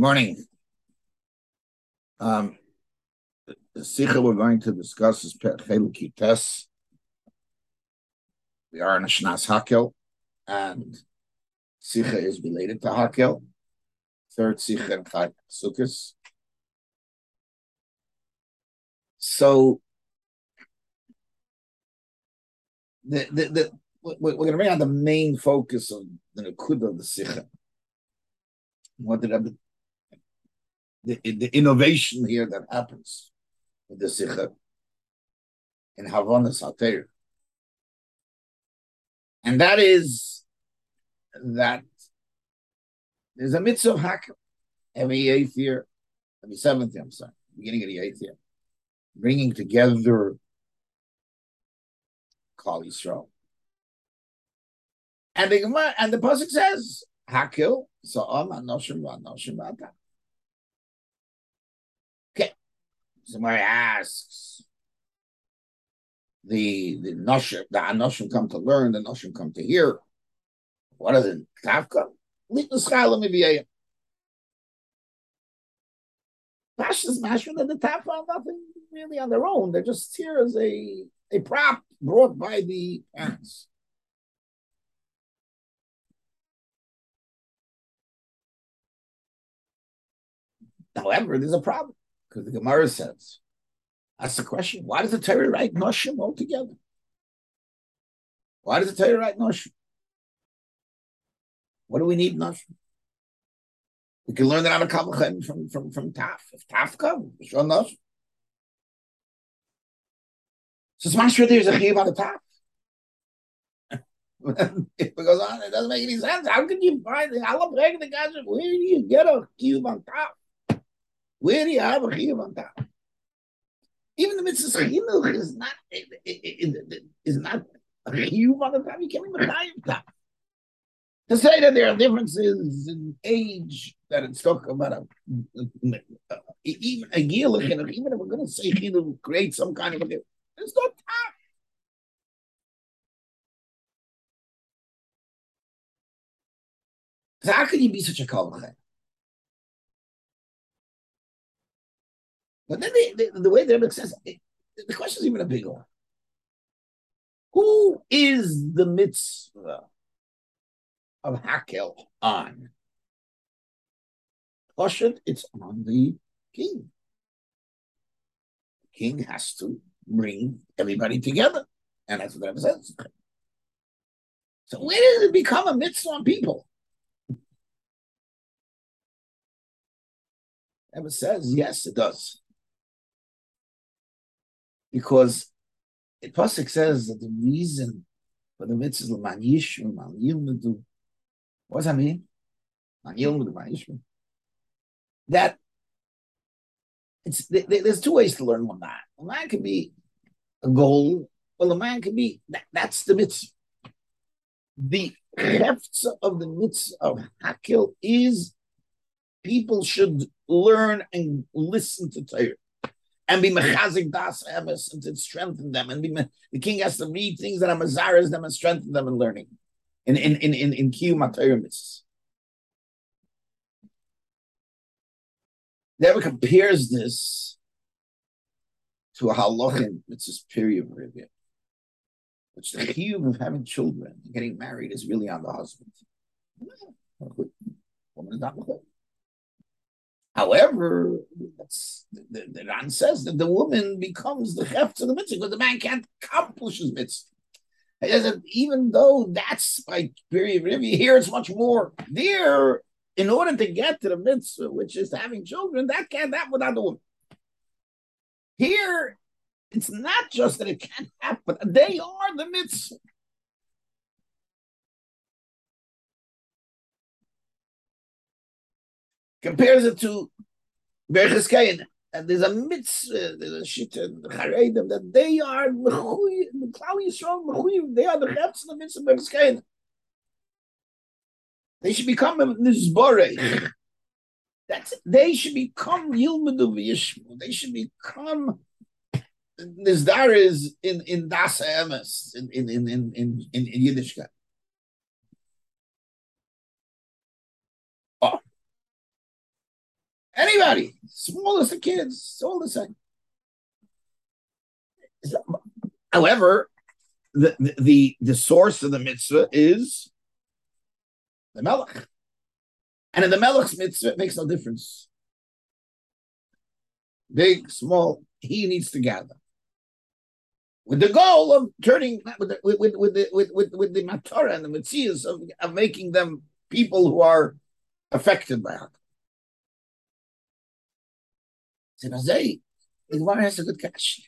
Morning. Um, the Sikha we're going to discuss is Chelik Tes. We are in a Shnas Hakel, and Sikha is related to Hakel. Third Sikha in Chai Sukkot. So, the, the, the, we're going to bring out the main focus of the Nakud of the Sikha. What did I the, the innovation here that happens with the Sikha in Havana Satir. And that is that there's a mitzvah of Hakel every eighth year, every seventh year, I'm sorry, beginning of the eighth year, bringing together Kali Yisrael. And the and the pasuk says Hakel so Om Anoshim Anoshim V'Atam. Somebody asks, the the noshim, the anoshim come to learn, the noshim come to hear. What is it? Miviyayim. Pashas mashma and the tafka are nothing really on their own. They're just here as a a prop brought by the parents. However, there's a problem. Because the Gemara says, that's the question. Why does the Torah write Noshim altogether? Why does the Torah write Noshim? What do we need Noshim? We can learn that out of Kabbalah from, from, from Taf. If Taf comes, show Noshim. So it's not sure there's a chiyuv on the top. it goes on, it doesn't make any sense. How can you find the Allah the guys? Where do you get a cube on top? Where do you have a chiyuv on top? Even the mitzvah chinuch is not is not a chiyuv on the. You can't even chayuv top. To say that there are differences in age that it's talking about a, a, even a gilach even if we're going to say chinuch create some kind of a it's not time. So how can you be such a kavachet? But then the, way the Rebbe says it, the question is even a bigger one. Who is the mitzvah of Hakel on? Pashut, it's on the king. The king has to bring everybody together. And that's what the Rebbe says. So where does it become a mitzvah on people? Rebbe says, yes, it does because the pasuk says that the reason for the mitzvah is man yishma, man yilmedu. What does that mean? Man yilmedu, man yishma. That it's there's two ways to learn one man. Can be a goal, well, a man can be that, that's the mitzvah. The hefts of the mitzvah of Hakel is people should learn and listen to Torah and be mechazik das emes and to strengthen them. And be the king has to read things that are mazaras them and strengthen them in learning. In in in in in kiyum Never compares this to a halachin mitzvah's period of review, which the chiyuv of having children, and getting married, is really on the husband. Woman is not However, the, the Ran says that the woman becomes the chef to the mitzvah because the man can't accomplish his mitzvah. Said, even though that's by very here it's much more. There, in order to get to the mitzvah, which is having children, that can't happen without the woman. Here, it's not just that it can't happen; they are the mitzvah. Compares it to Berches Kain. And there's a mitzvah, there's a shit in that they are the Klal Yisrael they are the chefs of the mitzvah Berches Kain. They should become a nizborei. That's they should become Yilmadu v'Yishmu. They should become Nizdaris in in Das Emes in in in in in, in Yiddishkeit. Anybody, smallest of kids, all the. However, the, the, the, source of the mitzvah is the melech. And in the melech's mitzvah, it makes no difference. Big, small, he needs to gather. With the goal of turning with the, with, with, with with, with, the matara and the mitzias of, of making them people who are affected by it. The Gemara has a good question.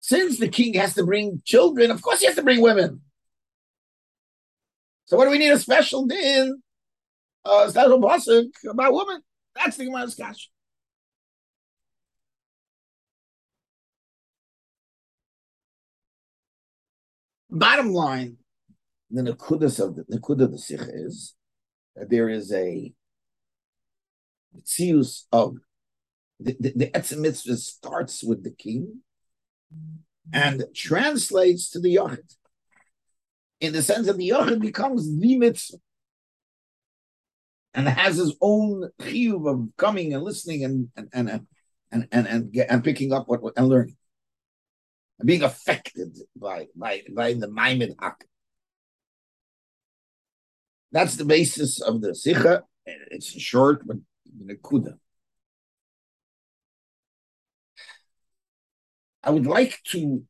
Since the king has to bring children, of course he has to bring women. So what do we need a special din? Uh, special pasuk about women? That's the Gemara's question. Bottom line, the nekudas of the nekudah of the sikh is that there is a tzius of the, the, the etzem mitzvah starts with the king mm-hmm. and translates to the yachid in the sense that the yachid becomes the mitzvah and has his own chiyuv of coming and listening and and and and and, and, and picking up what, what and learning and being affected by by by the maimed hak. That's the basis of the sikha. It's short, but nekuda. I would like to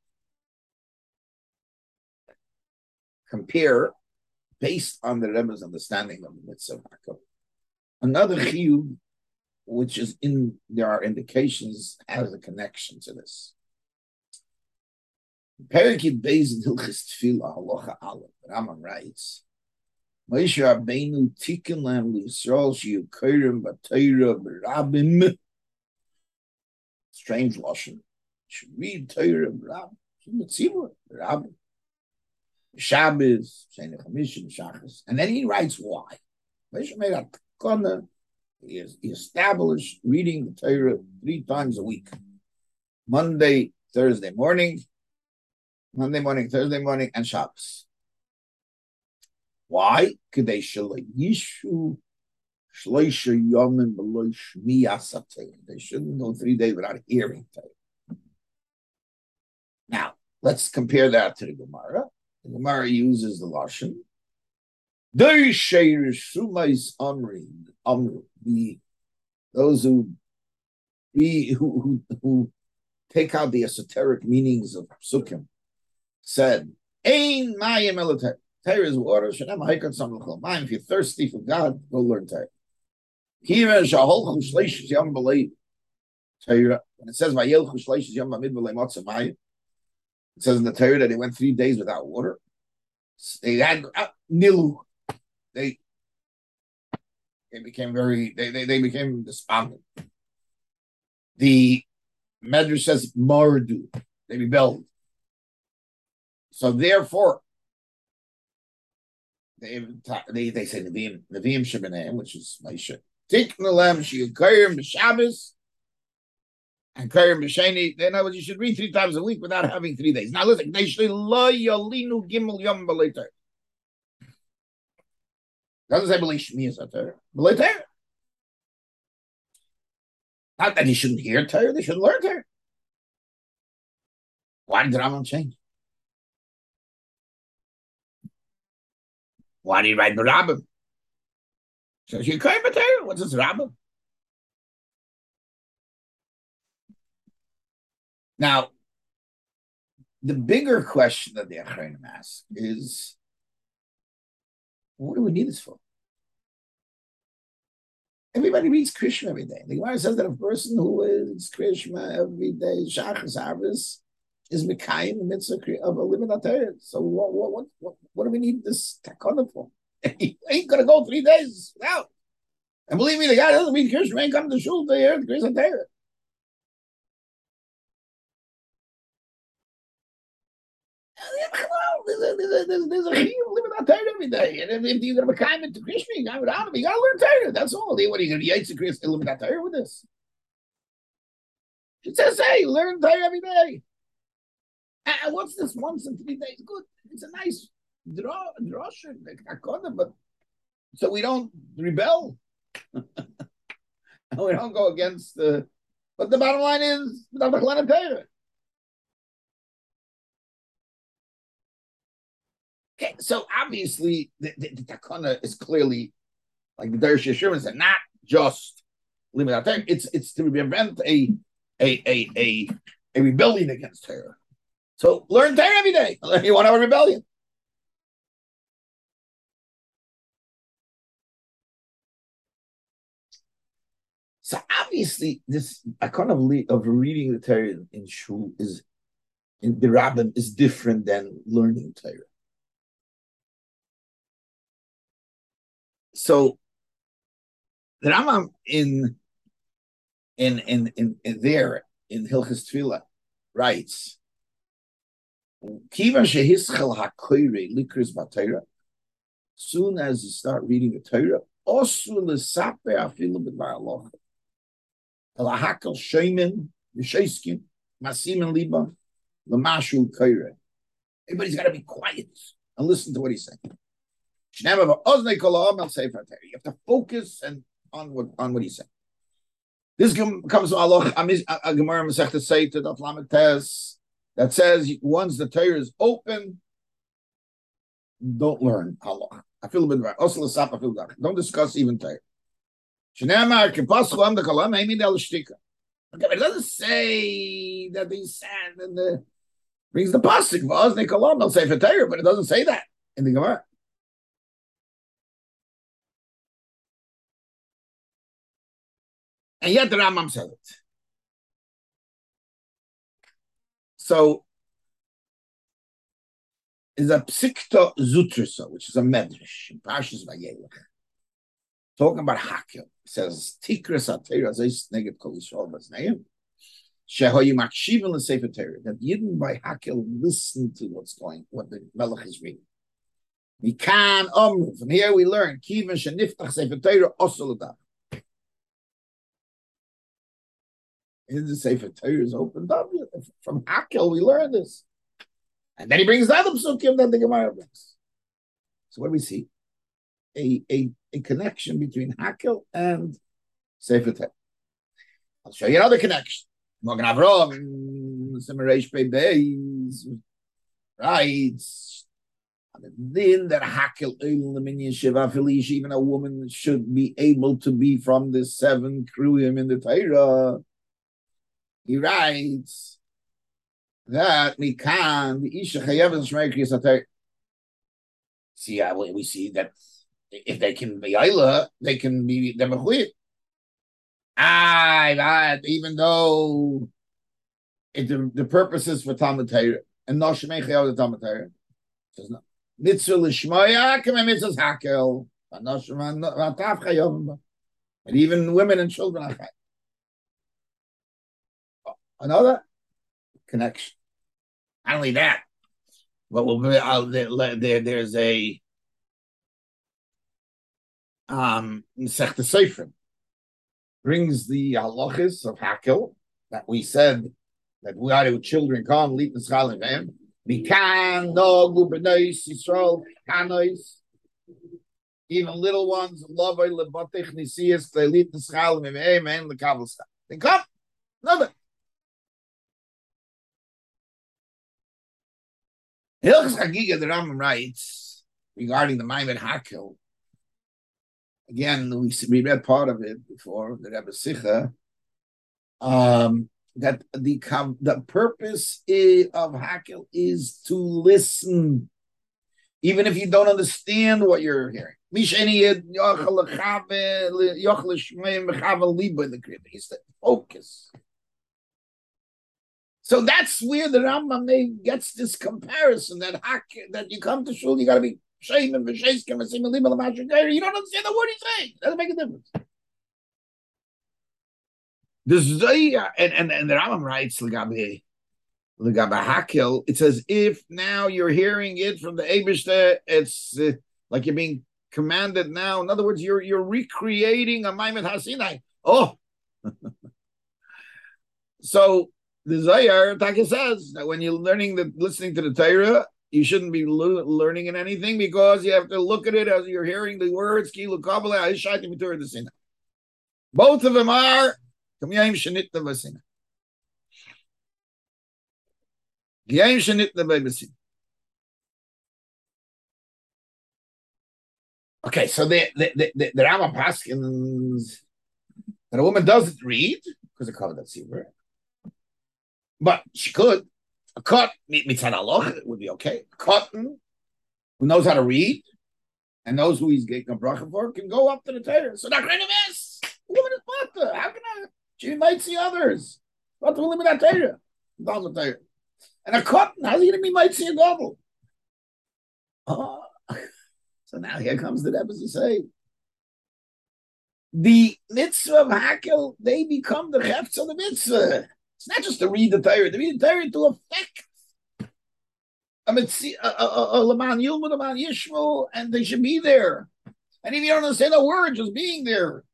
compare, based on the Rebbe's understanding of the mitzvah another chiyuv, which is in there are indications has a connection to this. Perikid Beis Hilchis Tefillah Halacha Aleph. Rambam writes, Moshe Rabbeinu tikkun lam liyisrael sheyukorim b'Torah b'Rabim. Strange lashon. Read Torah b'Rabim. Mitzvah b'Rabim. Shabbos, and then he writes why. He established reading the Torah three times a week. Monday, Thursday morning, Monday morning, Thursday morning, and Shabbos. Why? They shouldn't go three days without hearing Torah. Let's compare that to the Gemara. The Gemara uses the Lashon. Those who, who, who, who take out the esoteric meanings of Sukkim said, Ain mayim. Torah is water. Shanam haikot sam l'chol If you're thirsty for God, go learn Torah. Kira shahol chushleish yom b'lei Torah. When it says vayel chushleish yom b'mid b'lei matzah mayim, it says in the Torah that they went three days without water. They had uh, nilu. They they became very they they, they became despondent. The Medrash says mardu. They rebelled. So therefore, they they, they say Nevi'im Nevi'im which is my Moshe. Tiknalem Shiyukayim B'Shabbos and Kayim B'Sheni. Then I was you should read three times a week without having three days. Now listen, they should lo yolinu gimel yom b'leiter. Doesn't say b'lei shmiyas ater b'leiter. Not that he shouldn't hear Torah, they should learn Torah. Why did Rambam change? Why do you write the Rabbim? Says you can't material. What's this Rabbim? Now, the bigger question that the Achronim ask is, what do we need this for? Everybody reads Krishna every day. The Gemara says that a person who is Krishna every day, Shachas Harvest, is Mikhaim the mitzvah of Torah. So what, what, what, what, do we need this takana for? he ain't gonna go three days without. And believe me, the guy doesn't read Kirshman ain't coming to shul to hear the of Torah. There's a, there's chiyuv living on Torah every day. And if, you're going to become into Krishna, you got to to learn Torah. That's all. What are you going to yaitz Krishna living on Torah with this? It says, hey, learn Torah every day. And what's this once in three days? Good. It's a nice draw, draw but so we don't rebel. and we don't go against the. But the bottom line is Okay, so obviously the, the, the takana is clearly like the Darish Yeshua said, not just limit time. It's it's to prevent a a a a, a rebellion against Torah. So learn Torah every day. You want to have a rebellion. So obviously, this kind of of reading the Torah in shul is in the rabbin is different than learning Torah. So the Rambam um, in in in in, in there in Hilchas Tefillah writes. Soon as you start reading the Torah, osu l'saper afilu b'dvar. Elahakel sheimin v'sheiskim masim and liba l'mashu koyre. Everybody's got to be quiet and listen to what he's saying. You have to focus and on what on what he's saying. This comes from Allah Gemara Masechta Seita Daf Lamed Tes that says once the Torah is open, don't learn Allah. I feel a bit right. Also, I feel Don't discuss even Torah. Shnei Kipasu Am the Kalam Amy Del Shtika. Okay, but it doesn't say that he said and the brings the pasuk they kalam. They'll say for Torah, but it doesn't say that in the Gemara. And yet the Rambam said it. So is a psikta zutrisa, which is a medrash in Parshas Vayelech, talking about Hakel. It says tikras atera zeis neged kol yisrael bazneim. Shehoyim akshiv in Sefer Torah that Yidden by Hakel listen to what's going, what the Melech is reading. Can um from here we learn kiven sheniftach Sefer Torah osol in the Sefer Torah is opened up. From Hakel, we learn this. And then he brings the other psukim that the Gemara brings. So what do we see? A, a, a connection between Hakel and Sefer Torah. I'll show you another connection. Magen Avraham, Semaresh Beis, writes, then that Hakel even a woman should be able to be from the seven kriyim in the Torah he writes that we can the isha chayav shmei See, uh, we see that if they can be ayla, they can be demachuyit. Ah, even though it, the, the purpose is for Talmud Torah and not shmei the Talmud Torah. Says no. Mitzvah l'shmoya k'mei mitzvah hakel. And even women and children are another connection. Not only that, but we'll, there, there, there's a um Sechta Sefer brings the halachis of Hakel that we said that we are children can't lead the schalim We can no gubernois Yisrael canois even little ones love lebatich nisias they lead the schalim amen the kabel Then come another Hilchas Chagiga, the Rambam writes regarding the Maimed Hakel. Again, we, we read part of it before the Rebbe Sicha. Um, that the the purpose of Hakel is to listen, even if you don't understand what you're hearing. He said, focus. So that's where the Rambam gets this comparison that hak, that you come to shul, you got to be shame and v'sheiskim and sim You don't understand the word he's saying. Doesn't make a difference. This and and and the Rambam writes legabe legabe hakel. It says if now you're hearing it from the Eibushter, it's uh, like you're being commanded now. In other words, you're you're recreating a Maimed Hasinai. Oh, so the Zayar Taka says that when you're learning the listening to the Torah, you shouldn't be lo- learning in anything because you have to look at it as you're hearing the words. Both of them are. Okay, so the the the, the, the Rama Paskins that a woman doesn't read because of covered that silver, but she could. A cut mitzad aloch would be okay. A cotton hmm, who knows how to read and knows who he's getting a bracha for can go up to the Torah. So that kind of mess. Woman is. How can I? She might see others. What the limit that Torah? Doesn't. And a cotton, how's he going to be might see a double? Oh. Ah. So now here comes the Rebbe to say, the mitzvah of Hakel, they become the chefs of the mitzvah. It's not just to read the Torah, to read the Torah to affect a mitzvah, a Laman Yilma, Laman Yishmael, and they should be there. And if you don't understand a word, just being there.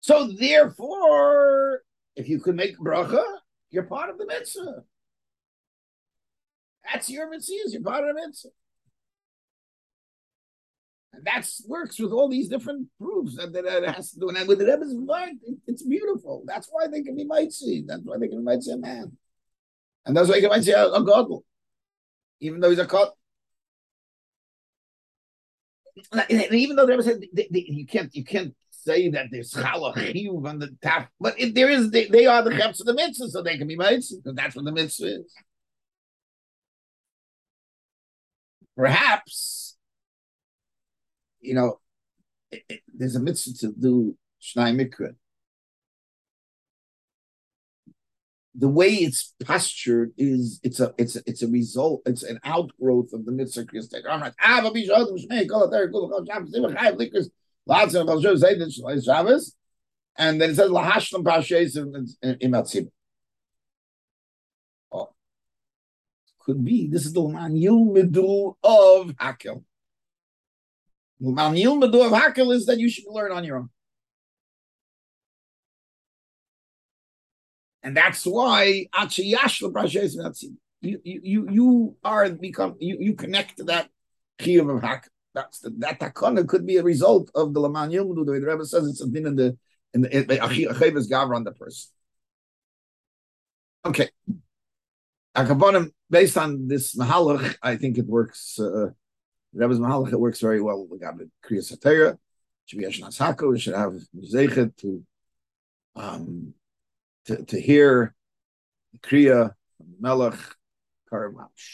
So therefore, if you can make bracha, you're part of the mitzvah. That's your mitzvah, you're part of the mitzvah. That works with all these different proofs that, that it has to do. And with the Rebbe's mind, it, it's beautiful. That's why they can be mitzi. That's why they can be mitzi a man. And that's why he can mitzi a, a godel. Even though he's a cut. Even though the Rebbe said they, they, you can't you can't say that there's chalach on the top, but if there is, they, they are the cheps of the mitzvah, so they can be mitzi, because that's what the mitzvah is. Perhaps you know, it, it, there's a mitzvah to do Shnai Mikra. The way it's postured is it's a it's a, it's a result it's an outgrowth of the mitzvah I'm and then it says Lahashlam Pashes in Imatzim. Oh, could be this is the man Yilmidu of Hakel. Manil Medu of is that you should learn on your own. And that's why you you you are become you you connect to that chiyuv of hakel. That's the, that takana could be a result of the laman yilmudu. The way the Rebbe says it's something in the in the achiv gavra on the person. Okay, based on this mahalach, I think it works. Uh, Rebbe's Mahalach, works very well We got the Kriya Satira. Should be Ashnas Hako, should have Zechet to um to, to hear the Kriya Melech Karamash.